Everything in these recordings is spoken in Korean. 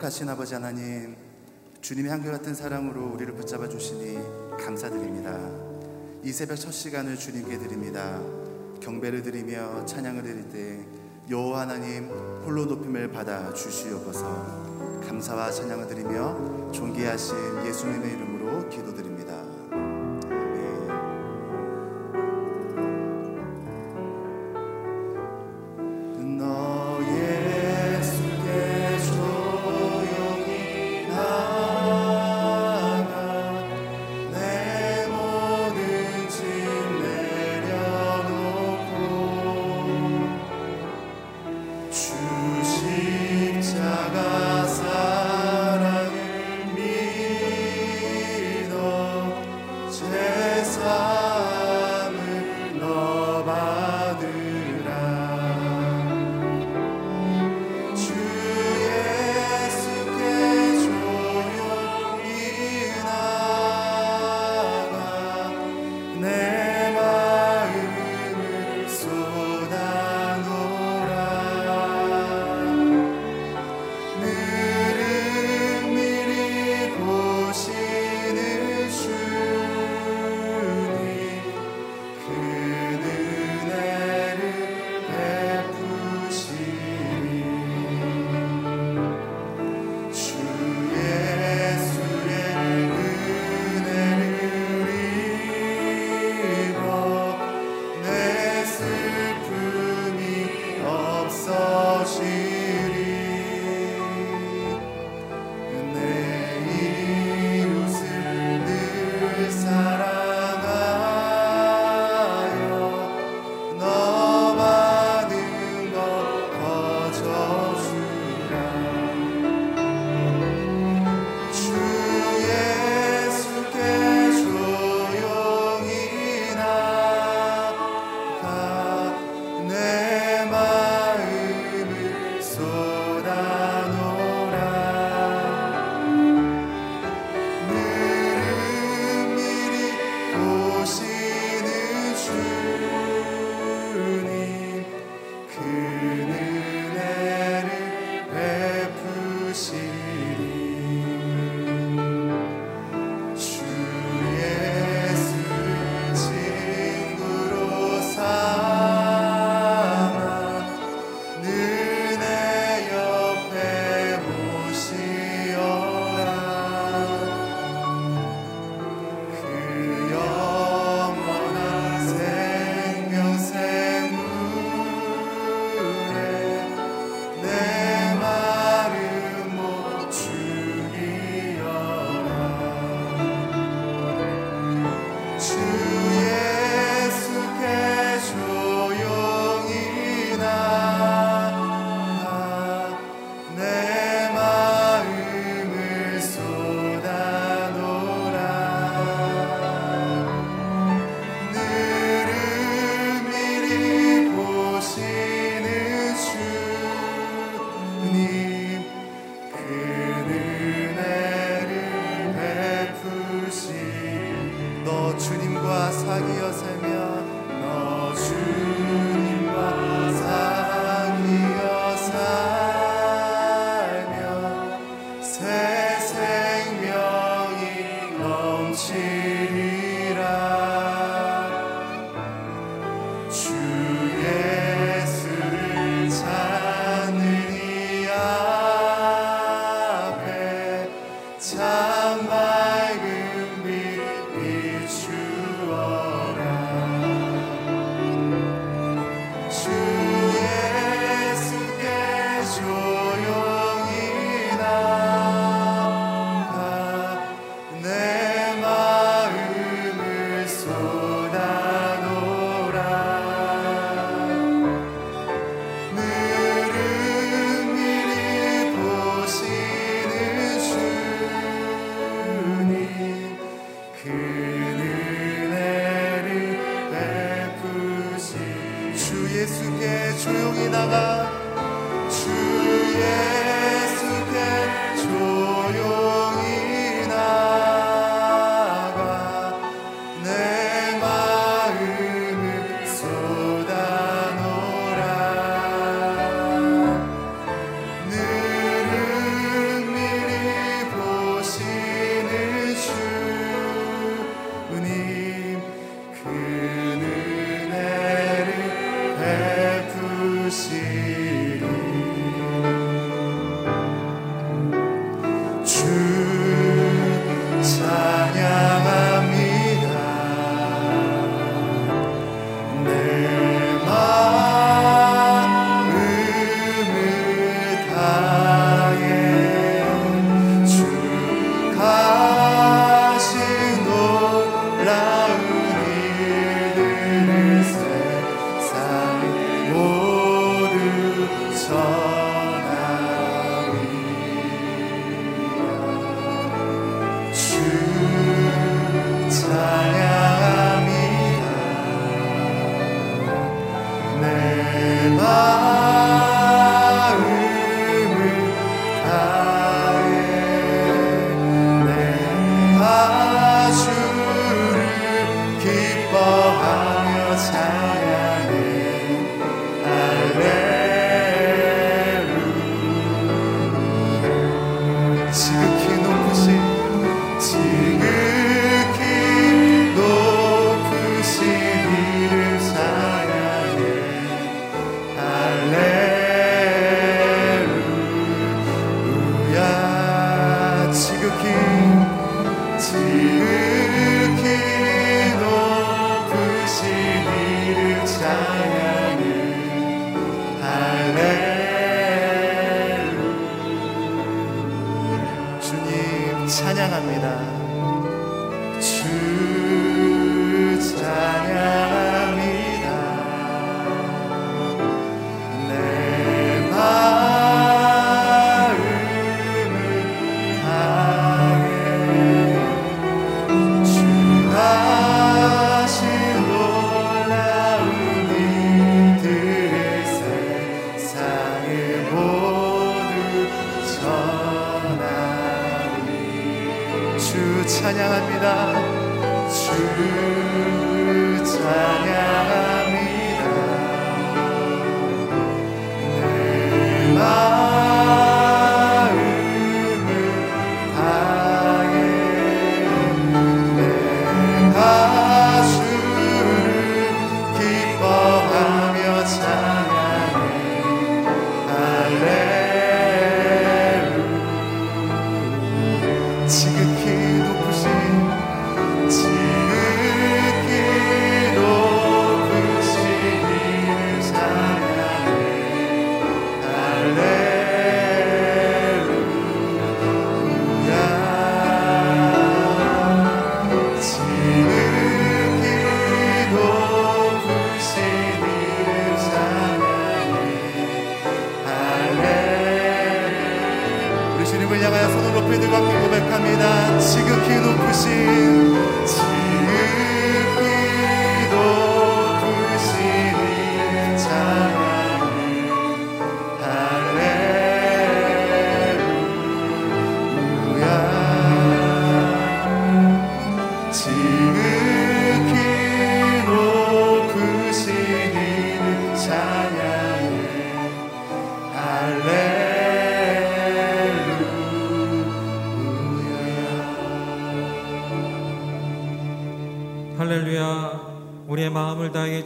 거룩하신 아버지 하나님, 주님의 한결같은 사랑으로 우리를 붙잡아 주시니 감사드립니다. 이 새벽 첫 시간을 주님께 드립니다. 경배를 드리며 찬양을 드릴 때 여호와 하나님 홀로 높임을 받아 주시옵소서. 감사와 찬양을 드리며 존귀하신 예수님의 이름으로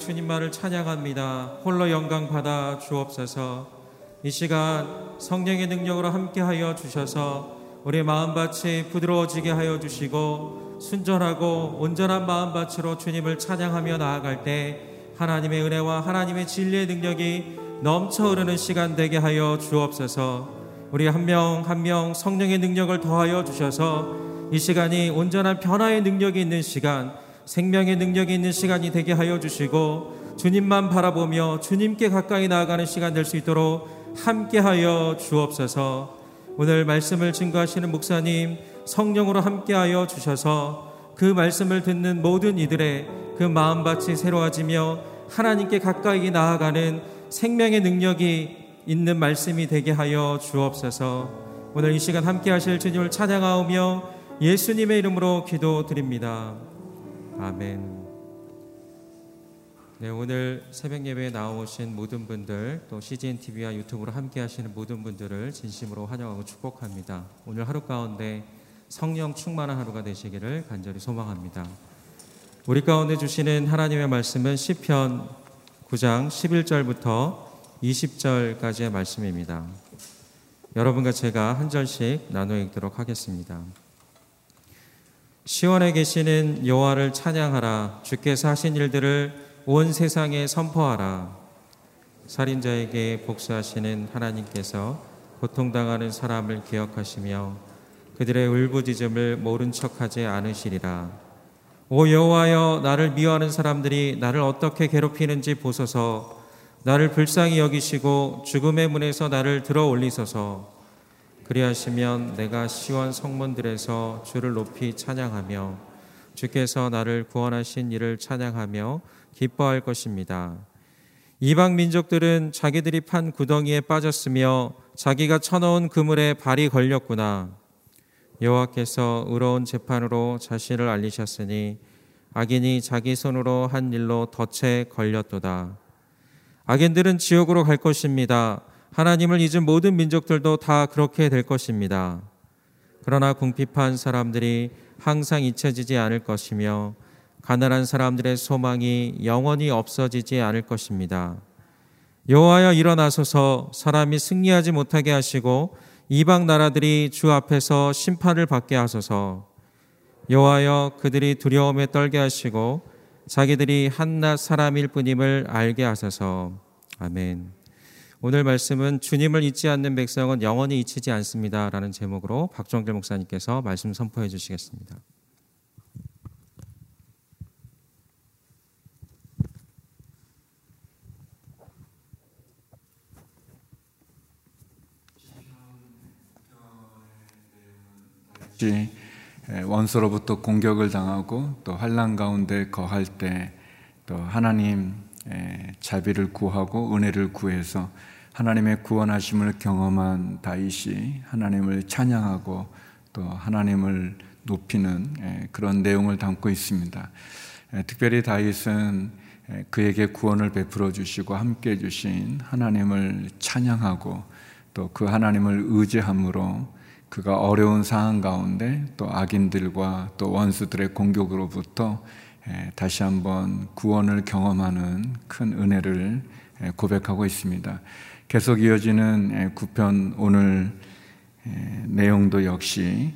주님만을 찬양합니다. 홀로 영광 받아 주옵소서. 이 시간 성령의 능력으로 함께하여 주셔서 우리 마음밭이 부드러워지게 하여 주시고 순전하고 온전한 마음밭으로 주님을 찬양하며 나아갈 때 하나님의 은혜와 하나님의 진리의 능력이 넘쳐 흐르는 시간 되게 하여 주옵소서. 우리 한 명 한 명 성령의 능력을 더하여 주셔서 이 시간이 온전한 변화의 능력이 있는 시간 생명의 능력이 있는 시간이 되게 하여 주시고 주님만 바라보며 주님께 가까이 나아가는 시간 될 수 있도록 함께 하여 주옵소서. 오늘 말씀을 증거하시는 목사님 성령으로 함께 하여 주셔서 그 말씀을 듣는 모든 이들의 그 마음밭이 새로워지며 하나님께 가까이 나아가는 생명의 능력이 있는 말씀이 되게 하여 주옵소서. 오늘 이 시간 함께 하실 주님을 찬양하오며 예수님의 이름으로 기도드립니다. 아멘. 네, 오늘 새벽 예배에 나오신 모든 분들 또 CGN TV와 유튜브로 함께 하시는 모든 분들을 진심으로 환영하고 축복합니다. 오늘 하루 가운데 성령 충만한 하루가 되시기를 간절히 소망합니다. 우리 가운데 주시는 하나님의 말씀은 시편 9장 11절부터 20절까지의 말씀입니다. 여러분과 제가 한 절씩 나누어 읽도록 하겠습니다. 시원에 계시는 여호와를 찬양하라. 주께서 하신 일들을 온 세상에 선포하라. 살인자에게 복수하시는 하나님께서 고통당하는 사람을 기억하시며 그들의 울부짖음을 모른 척하지 않으시리라. 오 여호와여 나를 미워하는 사람들이 나를 어떻게 괴롭히는지 보소서. 나를 불쌍히 여기시고 죽음의 문에서 나를 들어 올리소서 그리하시면 내가 시원 성문들에서 주를 높이 찬양하며 주께서 나를 구원하신 이를 찬양하며 기뻐할 것입니다. 이방 민족들은 자기들이 판 구덩이에 빠졌으며 자기가 쳐놓은 그물에 발이 걸렸구나. 여호와께서 의로운 재판으로 자신을 알리셨으니 악인이 자기 손으로 한 일로 덫에 걸렸도다. 악인들은 지옥으로 갈 것입니다. 하나님을 잊은 모든 민족들도 다 그렇게 될 것입니다. 그러나 궁핍한 사람들이 항상 잊혀지지 않을 것이며 가난한 사람들의 소망이 영원히 없어지지 않을 것입니다. 여호와여 일어나소서 사람이 승리하지 못하게 하시고 이방 나라들이 주 앞에서 심판을 받게 하소서. 여호와여 그들이 두려움에 떨게 하시고 자기들이 한낱 사람일 뿐임을 알게 하소서. 아멘. 오늘 말씀은 주님을 잊지 않는 백성은 영원히 잊히지 않습니다 라는 제목으로 박종길 목사님께서 말씀 선포해 주시겠습니다. 원수로부터 공격을 당하고 또 환란 가운데 거할 때 또 하나님 자비를 구하고 은혜를 구해서 하나님의 구원하심을 경험한 다윗이 하나님을 찬양하고 또 하나님을 높이는 그런 내용을 담고 있습니다. 특별히 다윗은 그에게 구원을 베풀어 주시고 함께 해 주신 하나님을 찬양하고 또 그 하나님을 의지함으로 그가 어려운 상황 가운데 또 악인들과 또 원수들의 공격으로부터 다시 한번 구원을 경험하는 큰 은혜를 고백하고 있습니다. 계속 이어지는 9편 오늘 내용도 역시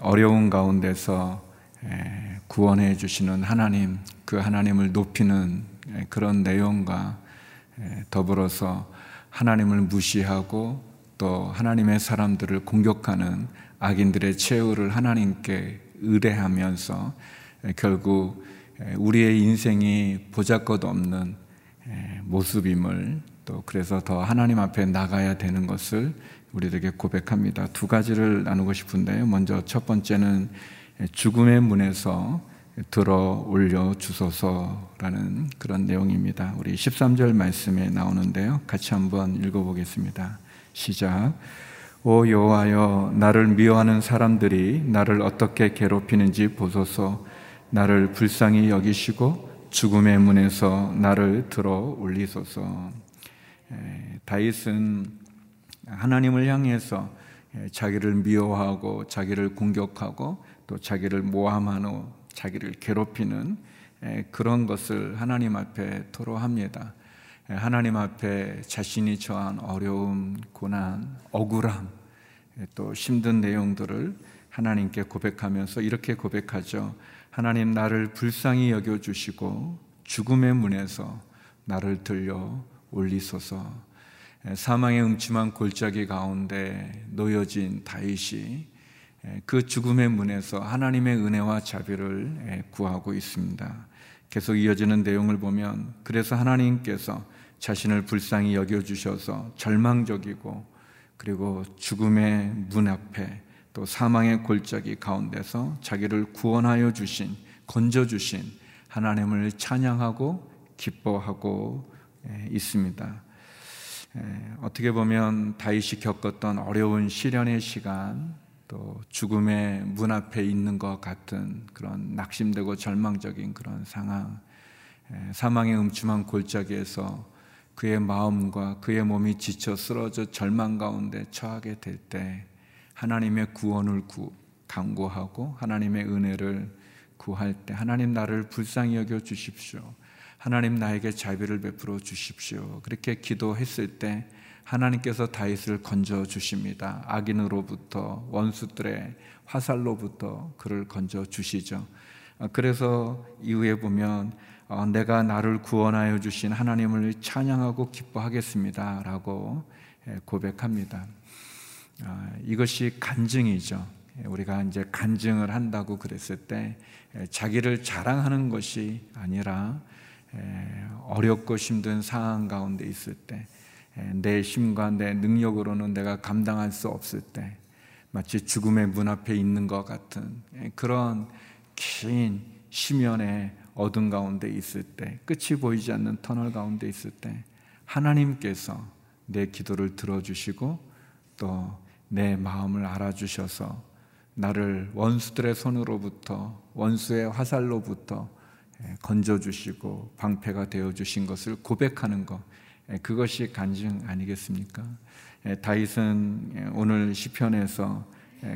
어려운 가운데서 구원해 주시는 하나님, 그 하나님을 높이는 그런 내용과 더불어서 하나님을 무시하고 또 하나님의 사람들을 공격하는 악인들의 최후를 하나님께 의뢰하면서 결국 우리의 인생이 보잘것 없는 모습임을 또 그래서 더 하나님 앞에 나가야 되는 것을 우리에게 고백합니다. 두 가지를 나누고 싶은데요. 먼저 첫 번째는 죽음의 문에서 들어 올려 주소서라는 그런 내용입니다. 우리 13절 말씀에 나오는데요. 같이 한번 읽어 보겠습니다. 시작. 오 여호와여 나를 미워하는 사람들이 나를 어떻게 괴롭히는지 보소서 나를 불쌍히 여기시고 죽음의 문에서 나를 들어 올리소서. 다윗은 하나님을 향해서 자기를 미워하고 자기를 공격하고 또 자기를 모함하는 자기를 괴롭히는 그런 것을 하나님 앞에 토로합니다. 하나님 앞에 자신이 처한 어려움, 고난, 억울함, 또 힘든 내용들을 하나님께 고백하면서 이렇게 고백하죠. 하나님 나를 불쌍히 여겨 주시고 죽음의 문에서 나를 들려 올리소서. 사망의 음침한 골짜기 가운데 놓여진 다윗이 그 죽음의 문에서 하나님의 은혜와 자비를 구하고 있습니다. 계속 이어지는 내용을 보면 그래서 하나님께서 자신을 불쌍히 여겨 주셔서 절망적이고 그리고 죽음의 문 앞에 또 사망의 골짜기 가운데서 자기를 구원하여 주신, 건져 주신 하나님을 찬양하고 기뻐하고 있습니다. 어떻게 보면 다윗이 겪었던 어려운 시련의 시간, 또 죽음의 문 앞에 있는 것 같은 그런 낙심되고 절망적인 그런 상황, 사망의 음침한 골짜기에서 그의 마음과 그의 몸이 지쳐 쓰러져 절망 가운데 처하게 될 때 하나님의 구원을 구, 강구하고 하나님의 은혜를 구할 때 하나님 나를 불쌍히 여겨 주십시오. 하나님 나에게 자비를 베풀어 주십시오. 그렇게 기도했을 때 하나님께서 다윗을 건져 주십니다. 악인으로부터 원수들의 화살로부터 그를 건져 주시죠. 아, 그래서 이후에 보면 어, 내가 나를 구원하여 주신 하나님을 찬양하고 기뻐하겠습니다라고 예, 고백합니다. 아, 이것이 간증이죠. 예, 우리가 이제 간증을 한다고 그랬을 때 예, 자기를 자랑하는 것이 아니라 어렵고 힘든 상황 가운데 있을 때 내 힘과 내 능력으로는 내가 감당할 수 없을 때 마치 죽음의 문 앞에 있는 것 같은 그런 긴 심연의 어둠 가운데 있을 때, 끝이 보이지 않는 터널 가운데 있을 때, 하나님께서 내 기도를 들어주시고 또 내 마음을 알아주셔서 나를 원수들의 손으로부터, 원수의 화살로부터 건져주시고 방패가 되어주신 것을 고백하는 것, 그것이 간증 아니겠습니까? 다윗은 오늘 시편에서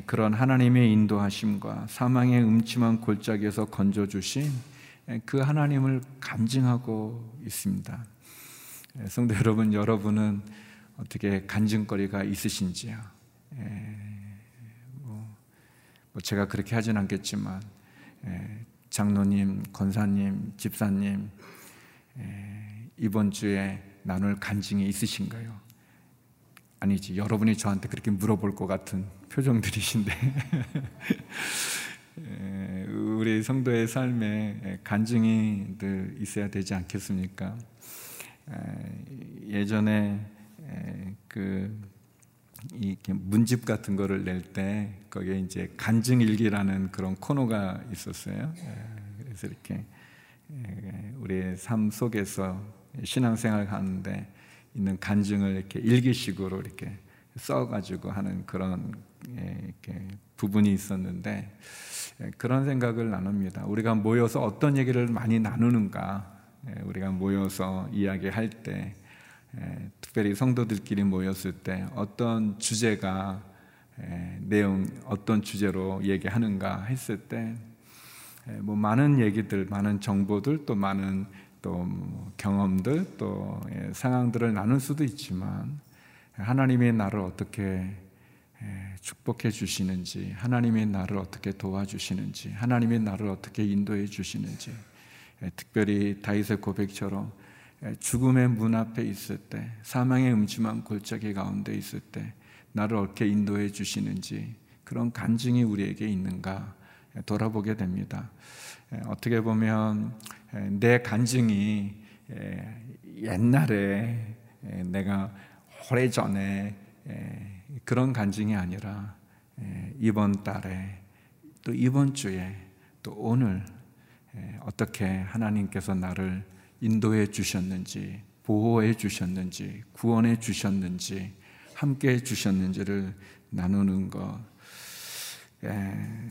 그런 하나님의 인도하심과 사망의 음침한 골짜기에서 건져주신 그 하나님을 간증하고 있습니다. 성도 여러분, 여러분은 어떻게 간증거리가 있으신지요? 뭐, 뭐 제가 그렇게 하진 않겠지만 장로님, 권사님, 집사님 이번 주에 나눌 간증이 있으신가요? 아니지 여러분이 저한테 그렇게 물어볼 것 같은 표정들이신데 우리 성도의 삶에 간증이 늘 있어야 되지 않겠습니까? 예전에 그 이렇게 문집 같은 거를 낼 때 거기에 이제 간증 일기라는 그런 코너가 있었어요. 그래서 이렇게 우리의 삶 속에서 신앙생활 하는데 있는 간증을 이렇게 일기식으로 이렇게 써가지고 하는 그런 이렇게 부분이 있었는데 그런 생각을 나눕니다. 우리가 모여서 어떤 얘기를 많이 나누는가? 우리가 모여서 이야기할 때, 특별히 성도들끼리 모였을 때 어떤 주제가 내용 어떤 주제로 얘기하는가 했을 때, 뭐 많은 얘기들, 많은 정보들, 또 많은 또뭐 경험들, 또 상황들을 나눌 수도 있지만 하나님의 나를 어떻게 축복해 주시는지, 하나님의 나를 어떻게 도와주시는지, 하나님의 나를 어떻게 인도해 주시는지, 특별히 다윗의 고백처럼 죽음의 문 앞에 있을 때, 사망의 음침한 골짜기 가운데 있을 때, 나를 어떻게 인도해 주시는지 그런 간증이 우리에게 있는가 돌아보게 됩니다. 어떻게 보면 내 간증이 옛날에 내가 오래전에 그런 간증이 아니라 이번 달에 또 이번 주에 또 오늘 어떻게 하나님께서 나를 인도해 주셨는지 보호해 주셨는지 구원해 주셨는지 함께 해 주셨는지를 나누는 것.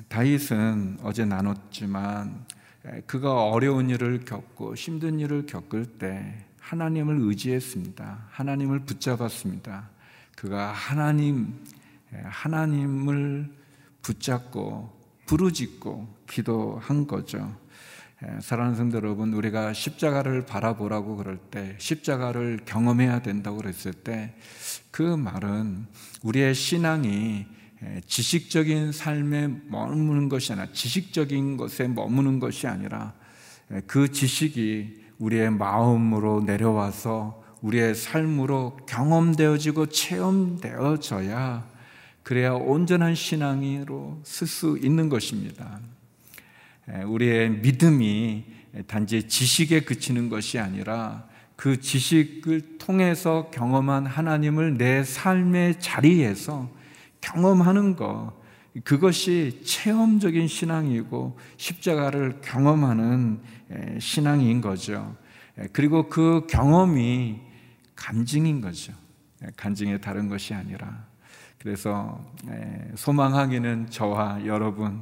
다윗은 어제 나눴지만 그가 어려운 일을 겪고 힘든 일을 겪을 때 하나님을 의지했습니다. 하나님을 붙잡았습니다. 그가 하나님, 하나님을 붙잡고 부르짖고 기도한 거죠. 사랑하는 성도 여러분, 우리가 십자가를 바라보라고 그럴 때, 십자가를 경험해야 된다고 그랬을 때, 그 말은 우리의 신앙이 지식적인 삶에 머무는 것이 아니라, 지식적인 것에 머무는 것이 아니라, 그 지식이 우리의 마음으로 내려와서 우리의 삶으로 경험되어지고 체험되어져야 그래야 온전한 신앙으로 쓸 수 있는 것입니다. 우리의 믿음이 단지 지식에 그치는 것이 아니라 그 지식을 통해서 경험한 하나님을 내 삶의 자리에서 경험하는 것, 그것이 체험적인 신앙이고 십자가를 경험하는 신앙인 거죠. 그리고 그 경험이 간증인 거죠. 간증의 다른 것이 아니라. 그래서 소망하기는 저와 여러분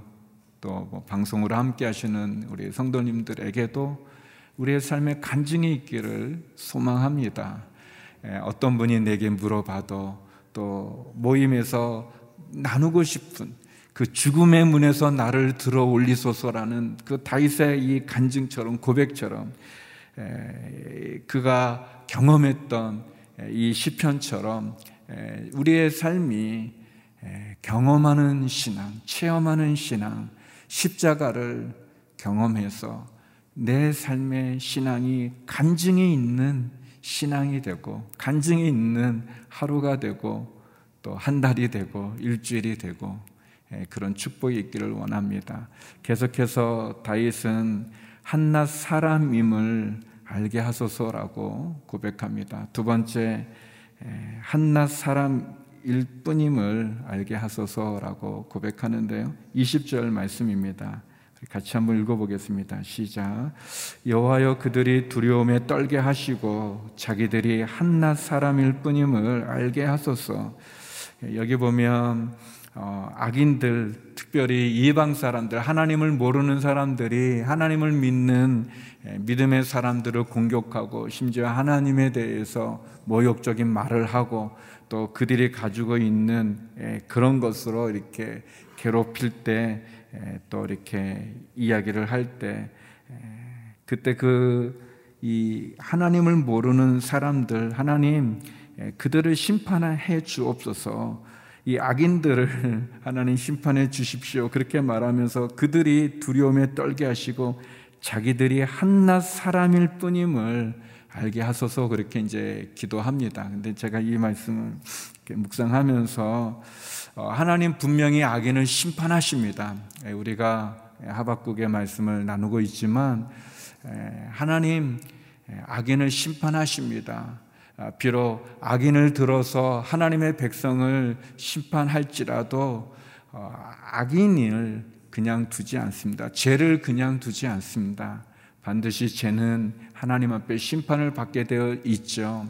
또 뭐 방송으로 함께 하시는 우리 성도님들에게도 우리의 삶에 간증이 있기를 소망합니다. 어떤 분이 내게 물어봐도 또 모임에서 나누고 싶은 그 죽음의 문에서 나를 들어 올리소서라는 그 다윗의 이 간증처럼 고백처럼 그가 경험했던 이 시편처럼 우리의 삶이 경험하는 신앙, 체험하는 신앙, 십자가를 경험해서 내 삶의 신앙이 간증이 있는 신앙이 되고 간증이 있는 하루가 되고 또 한 달이 되고 일주일이 되고 그런 축복이 있기를 원합니다. 계속해서 다윗은 한낱 사람임을 알게 하소서라고 고백합니다. 두 번째 한낱 사람 일 뿐임을 알게 하소서라고 고백하는데요. 20절 말씀입니다. 같이 한번 읽어보겠습니다. 시작. 여호와여 그들이 두려움에 떨게 하시고 자기들이 한낱 사람일 뿐임을 알게 하소서. 여기 보면 어, 악인들, 특별히 이방 사람들, 하나님을 모르는 사람들이 하나님을 믿는 믿음의 사람들을 공격하고 심지어 하나님에 대해서 모욕적인 말을 하고 또 그들이 가지고 있는 그런 것으로 이렇게 괴롭힐 때 또 이렇게 이야기를 할 때 그때 그 이 하나님을 모르는 사람들 하나님 그들을 심판해 주옵소서. 이 악인들을 하나님 심판해 주십시오. 그렇게 말하면서 그들이 두려움에 떨게 하시고 자기들이 한낱 사람일 뿐임을 알게 하소서 그렇게 이제 기도합니다. 근데 제가 이 말씀을 묵상하면서 어, 하나님 분명히 악인을 심판하십니다. 예, 우리가 하박국의 말씀을 나누고 있지만 하나님 악인을 심판하십니다. 아, 비록 악인을 들어서 하나님의 백성을 심판할지라도 어, 악인을 그냥 두지 않습니다. 죄를 그냥 두지 않습니다. 반드시 죄는 하나님 앞에 심판을 받게 되어 있죠.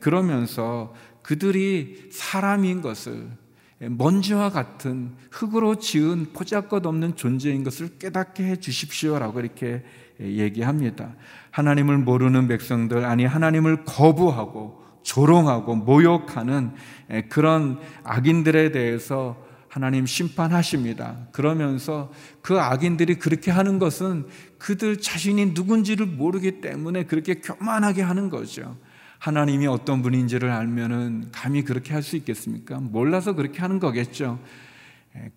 그러면서 그들이 사람인 것을 먼지와 같은 흙으로 지은 포자것 없는 존재인 것을 깨닫게 해 주십시오라고 이렇게 얘기합니다. 하나님을 모르는 백성들, 아니, 하나님을 거부하고 조롱하고 모욕하는 그런 악인들에 대해서 하나님 심판하십니다. 그러면서 그 악인들이 그렇게 하는 것은 그들 자신이 누군지를 모르기 때문에 그렇게 교만하게 하는 거죠. 하나님이 어떤 분인지를 알면은 감히 그렇게 할 수 있겠습니까? 몰라서 그렇게 하는 거겠죠.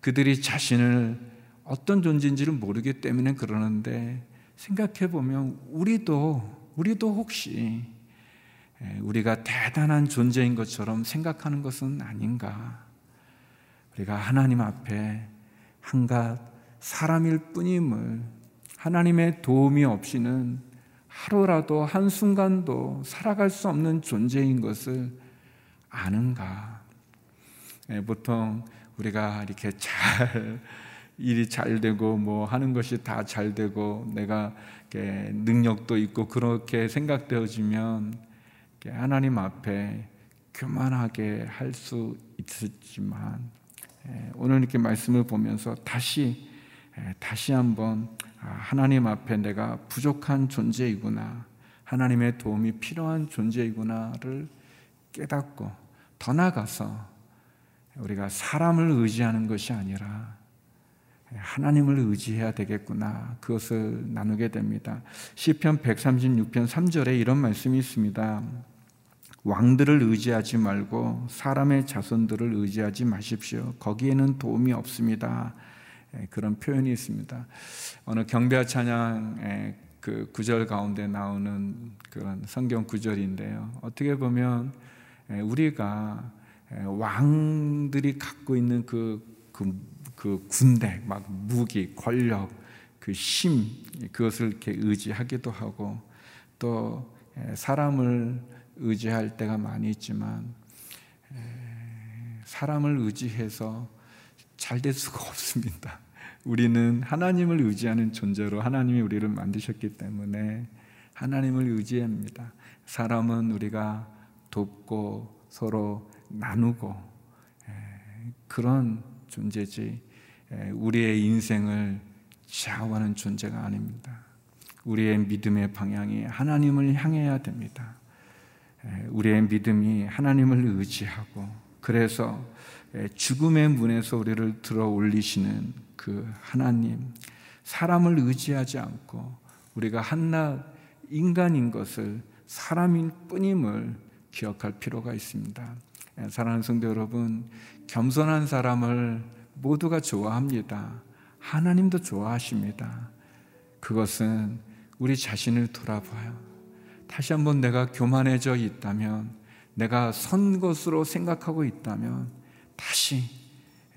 그들이 자신을 어떤 존재인지를 모르기 때문에 그러는데 생각해 보면 우리도 우리도 혹시 우리가 대단한 존재인 것처럼 생각하는 것은 아닌가? 우리가 하나님 앞에 한갓 사람일 뿐임을 하나님의 도움이 없이는 하루라도 한순간도 살아갈 수 없는 존재인 것을 아는가? 예, 보통 우리가 이렇게 잘 일이 잘 되고 뭐 하는 것이 다 잘 되고 내가 능력도 있고 그렇게 생각되어지면 하나님 앞에 교만하게 할 수 있었지만 예, 오늘 이렇게 말씀을 보면서 다시 예, 다시 한번 아, 하나님 앞에 내가 부족한 존재이구나. 하나님의 도움이 필요한 존재이구나를 깨닫고 더 나아가서 우리가 사람을 의지하는 것이 아니라 하나님을 의지해야 되겠구나. 그것을 나누게 됩니다. 시편 136편 3절에 이런 말씀이 있습니다. 왕들을 의지하지 말고 사람의 자손들을 의지하지 마십시오. 거기에는 도움이 없습니다. 예, 그런 표현이 있습니다. 어느 경배와 찬양의 그 구절 가운데 나오는 그런 성경 구절인데요. 어떻게 보면 예, 우리가 예, 왕들이 갖고 있는 그, 그, 그 군대, 막 무기, 권력, 그 힘, 그것을 이렇게 의지하기도 하고 또 사람을 의지할 때가 많이 있지만 사람을 의지해서 잘 될 수가 없습니다. 우리는 하나님을 의지하는 존재로 하나님이 우리를 만드셨기 때문에 하나님을 의지합니다. 사람은 우리가 돕고 서로 나누고 그런 존재지 우리의 인생을 좌우하는 존재가 아닙니다. 우리의 믿음의 방향이 하나님을 향해야 됩니다. 우리의 믿음이 하나님을 의지하고 그래서 죽음의 문에서 우리를 들어 올리시는 그 하나님, 사람을 의지하지 않고 우리가 한낱 인간인 것을 사람인 뿐임을 기억할 필요가 있습니다. 예, 사랑하는 성도 여러분, 겸손한 사람을 모두가 좋아합니다. 하나님도 좋아하십니다. 그것은 우리 자신을 돌아봐요. 다시 한번 내가 교만해져 있다면, 내가 선 것으로 생각하고 있다면, 다시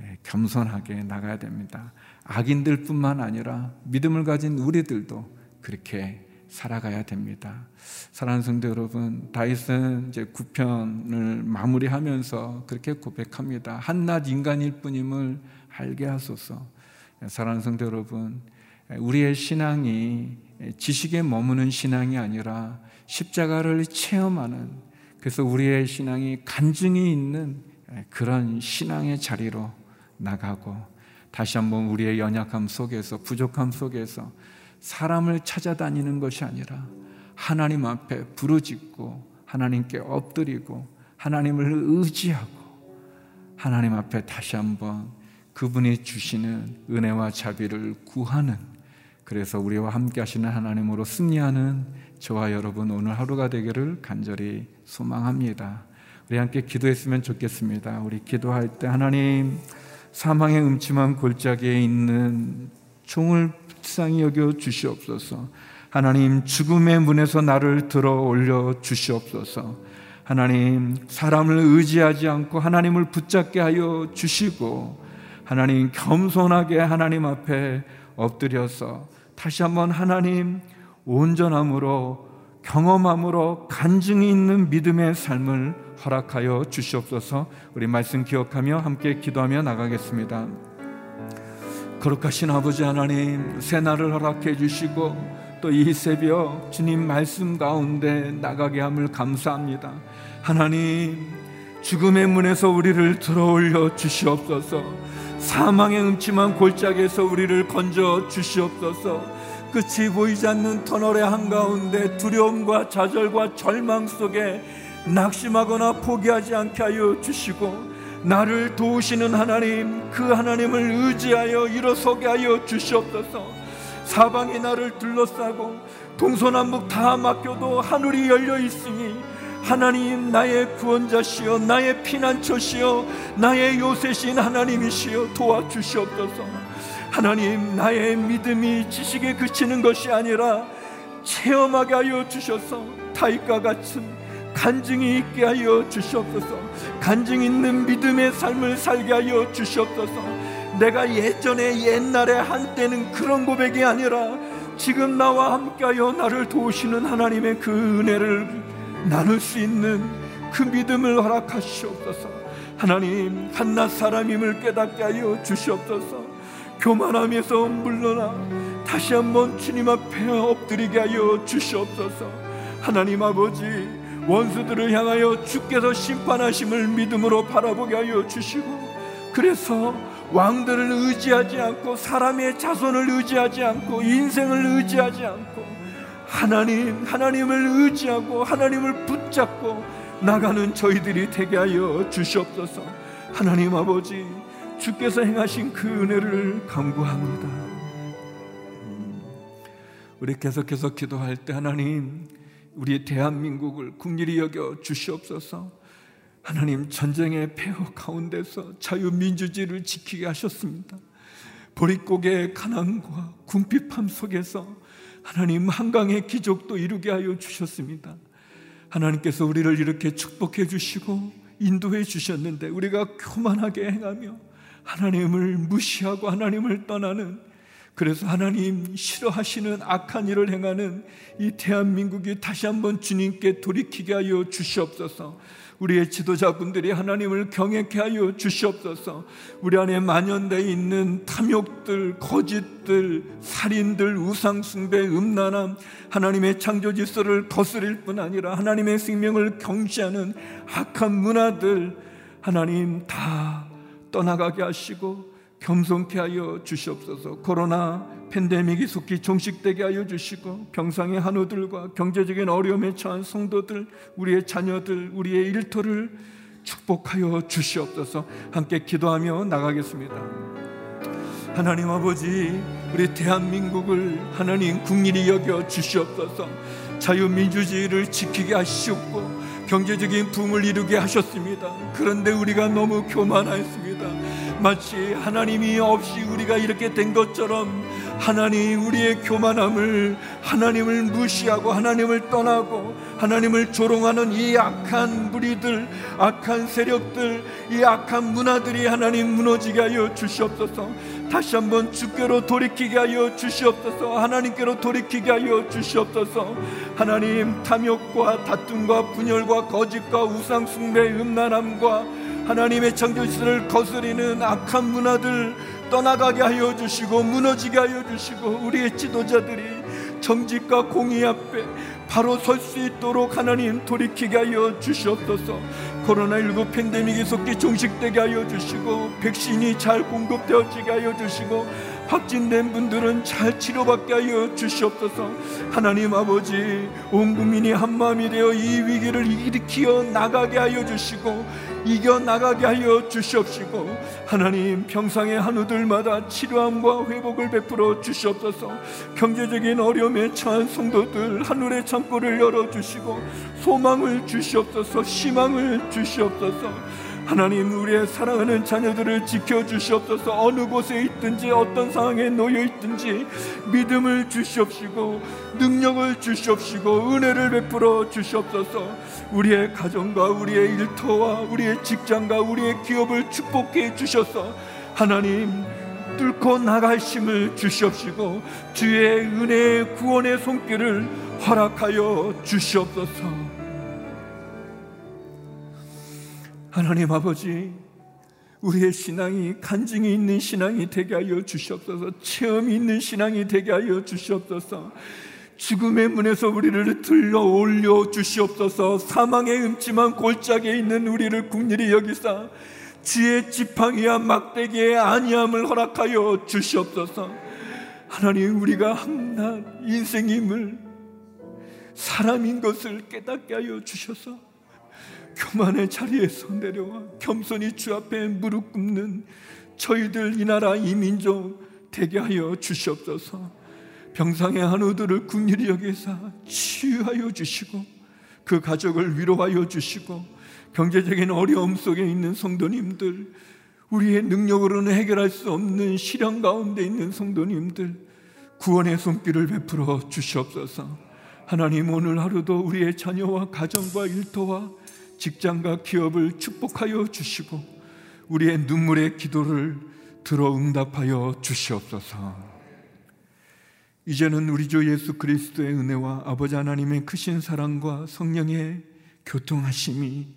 예, 겸손하게 나가야 됩니다. 악인들 뿐만 아니라 믿음을 가진 우리들도 그렇게 살아가야 됩니다. 사랑하는 성도 여러분, 다윗은 이제 9편을 마무리하면서 그렇게 고백합니다. 한낱 인간일 뿐임을 알게 하소서. 사랑하는 성도 여러분, 우리의 신앙이 지식에 머무는 신앙이 아니라 십자가를 체험하는 그래서 우리의 신앙이 간증이 있는 그런 신앙의 자리로 나가고 다시 한번 우리의 연약함 속에서 부족함 속에서 사람을 찾아다니는 것이 아니라 하나님 앞에 부르짖고 하나님께 엎드리고 하나님을 의지하고 하나님 앞에 다시 한번 그분이 주시는 은혜와 자비를 구하는 그래서 우리와 함께 하시는 하나님으로 승리하는 저와 여러분 오늘 하루가 되기를 간절히 소망합니다. 우리 함께 기도했으면 좋겠습니다. 우리 기도할 때 하나님 사망의 음침한 골짜기에 있는 총을 불쌍히 여겨 주시옵소서. 하나님 죽음의 문에서 나를 들어 올려 주시옵소서. 하나님 사람을 의지하지 않고 하나님을 붙잡게 하여 주시고 하나님 겸손하게 하나님 앞에 엎드려서 다시 한번 하나님 온전함으로 경험함으로 간증이 있는 믿음의 삶을 허락하여 주시옵소서. 우리 말씀 기억하며 함께 기도하며 나가겠습니다. 거룩하신 아버지 하나님 새날을 허락해 주시고 또 이 새벽 주님 말씀 가운데 나가게 함을 감사합니다. 하나님 죽음의 문에서 우리를 들어올려 주시옵소서. 사망의 음침한 골짜기에서 우리를 건져 주시옵소서. 끝이 보이지 않는 터널의 한가운데 두려움과 좌절과 절망 속에 낙심하거나 포기하지 않게 하여 주시고 나를 도우시는 하나님 그 하나님을 의지하여 일어서게 하여 주시옵소서 사방이 나를 둘러싸고 동서남북 다 막혀도 하늘이 열려 있으니 하나님 나의 구원자시여 나의 피난처시여 나의 요새신 하나님이시여 도와주시옵소서 하나님 나의 믿음이 지식에 그치는 것이 아니라 체험하게 하여 주셔서 다윗과 같은 간증이 있게 하여 주시옵소서. 간증 있는 믿음의 삶을 살게 하여 주시옵소서. 내가 예전에 옛날에 한때는 그런 고백이 아니라 지금 나와 함께하여 나를 도우시는 하나님의 그 은혜를 나눌 수 있는 그 믿음을 허락하시옵소서. 하나님 한낱 사람임을 깨닫게 하여 주시옵소서. 교만함에서 물러나 다시 한번 주님 앞에 엎드리게 하여 주시옵소서. 하나님 아버지 원수들을 향하여 주께서 심판하심을 믿음으로 바라보게 하여 주시고 그래서 왕들을 의지하지 않고 사람의 자손을 의지하지 않고 인생을 의지하지 않고 하나님 하나님을 의지하고 하나님을 붙잡고 나가는 저희들이 되게 하여 주시옵소서 하나님 아버지 주께서 행하신 그 은혜를 간구합니다 우리 계속해서 기도할 때 하나님 우리 대한민국을 국리이 여겨 주시옵소서. 하나님 전쟁의 폐허 가운데서 자유민주주의를 지키게 하셨습니다. 보릿고개의 가난과 궁핍함 속에서 하나님 한강의 기적도 이루게 하여 주셨습니다. 하나님께서 우리를 이렇게 축복해 주시고 인도해 주셨는데 우리가 교만하게 행하며 하나님을 무시하고 하나님을 떠나는 그래서 하나님 싫어하시는 악한 일을 행하는 이 대한민국이 다시 한번 주님께 돌이키게 하여 주시옵소서. 우리의 지도자분들이 하나님을 경외케 하여 주시옵소서. 우리 안에 만연되어 있는 탐욕들, 거짓들, 살인들, 우상숭배, 음란함, 하나님의 창조 질서를 거스릴 뿐 아니라 하나님의 생명을 경시하는 악한 문화들 하나님 다 떠나가게 하시고 겸손케 하여 주시옵소서. 코로나 팬데믹이 속히 종식되게 하여 주시고 병상의 한우들과 경제적인 어려움에 처한 성도들, 우리의 자녀들, 우리의 일터를 축복하여 주시옵소서. 함께 기도하며 나가겠습니다. 하나님 아버지, 우리 대한민국을 하나님 국민이 여겨 주시옵소서. 자유민주주의를 지키게 하시옵고 경제적인 붐을 이루게 하셨습니다. 그런데 우리가 너무 교만하였습니다. 마치 하나님이 없이 우리가 이렇게 된 것처럼 하나님 우리의 교만함을 하나님을 무시하고 하나님을 떠나고 하나님을 조롱하는 이 악한 무리들 악한 세력들 이 악한 문화들이 하나님 무너지게 하여 주시옵소서. 다시 한번 주께로 돌이키게 하여 주시옵소서. 하나님께로 돌이키게 하여 주시옵소서. 하나님 탐욕과 다툼과 분열과 거짓과 우상숭배 음란함과 하나님의 창조시를 거스리는 악한 문화들 떠나가게 하여 주시고 무너지게 하여 주시고 우리의 지도자들이 정직과 공의 앞에 바로 설 수 있도록 하나님 돌이키게 하여 주시옵소서. 코로나19 팬데믹이 속히 종식되게 하여 주시고 백신이 잘 공급되어지게 하여 주시고 확진된 분들은 잘 치료받게 하여 주시옵소서. 하나님 아버지 온 국민이 한마음이 되어 이 위기를 일으키어 나가게 하여 주시고 이겨 나가게 하여 주시옵시고 하나님 평상의 한우들마다 치료함과 회복을 베풀어 주시옵소서. 경제적인 어려움에 처한 성도들 하늘의 창고를 열어 주시고 소망을 주시옵소서 희망을 주시옵소서 하나님 우리의 사랑하는 자녀들을 지켜 주시옵소서 어느 곳에 있든지 어떤 상황에 놓여 있든지 믿음을 주시옵시고 능력을 주시옵시고 은혜를 베풀어 주시옵소서 우리의 가정과 우리의 일터와 우리의 직장과 우리의 기업을 축복해 주셔서 하나님 뚫고 나갈 힘을 주시옵시고 주의 은혜의 구원의 손길을 허락하여 주시옵소서. 하나님 아버지, 우리의 신앙이 간증이 있는 신앙이 되게 하여 주시옵소서, 체험이 있는 신앙이 되게 하여 주시옵소서, 죽음의 문에서 우리를 들러 올려 주시옵소서, 사망의 음침한 골짜기에 있는 우리를 국리히 여기사, 지의 지팡이와 막대기의 안위함을 허락하여 주시옵소서, 하나님 우리가 한낱 인생임을 사람인 것을 깨닫게 하여 주셔서 교만의 자리에서 내려와 겸손히 주 앞에 무릎 꿇는 저희들 이 나라 이 민족 되게 하여 주시옵소서. 병상의 한우들을 국률이 여기서 치유하여 주시고 그 가족을 위로하여 주시고 경제적인 어려움 속에 있는 성도님들 우리의 능력으로는 해결할 수 없는 시련 가운데 있는 성도님들 구원의 손길을 베풀어 주시옵소서. 하나님 오늘 하루도 우리의 자녀와 가정과 일터와 직장과 기업을 축복하여 주시고 우리의 눈물의 기도를 들어 응답하여 주시옵소서. 이제는 우리 주 예수 그리스도의 은혜와 아버지 하나님의 크신 사랑과 성령의 교통하심이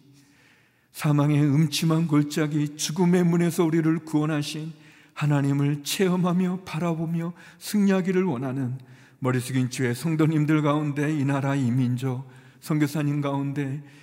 사망의 음침한 골짜기 죽음의 문에서 우리를 구원하신 하나님을 체험하며 바라보며 승리하기를 원하는 머리 숙인 주의 성도님들 가운데 이 나라 이 민족 선교사님 가운데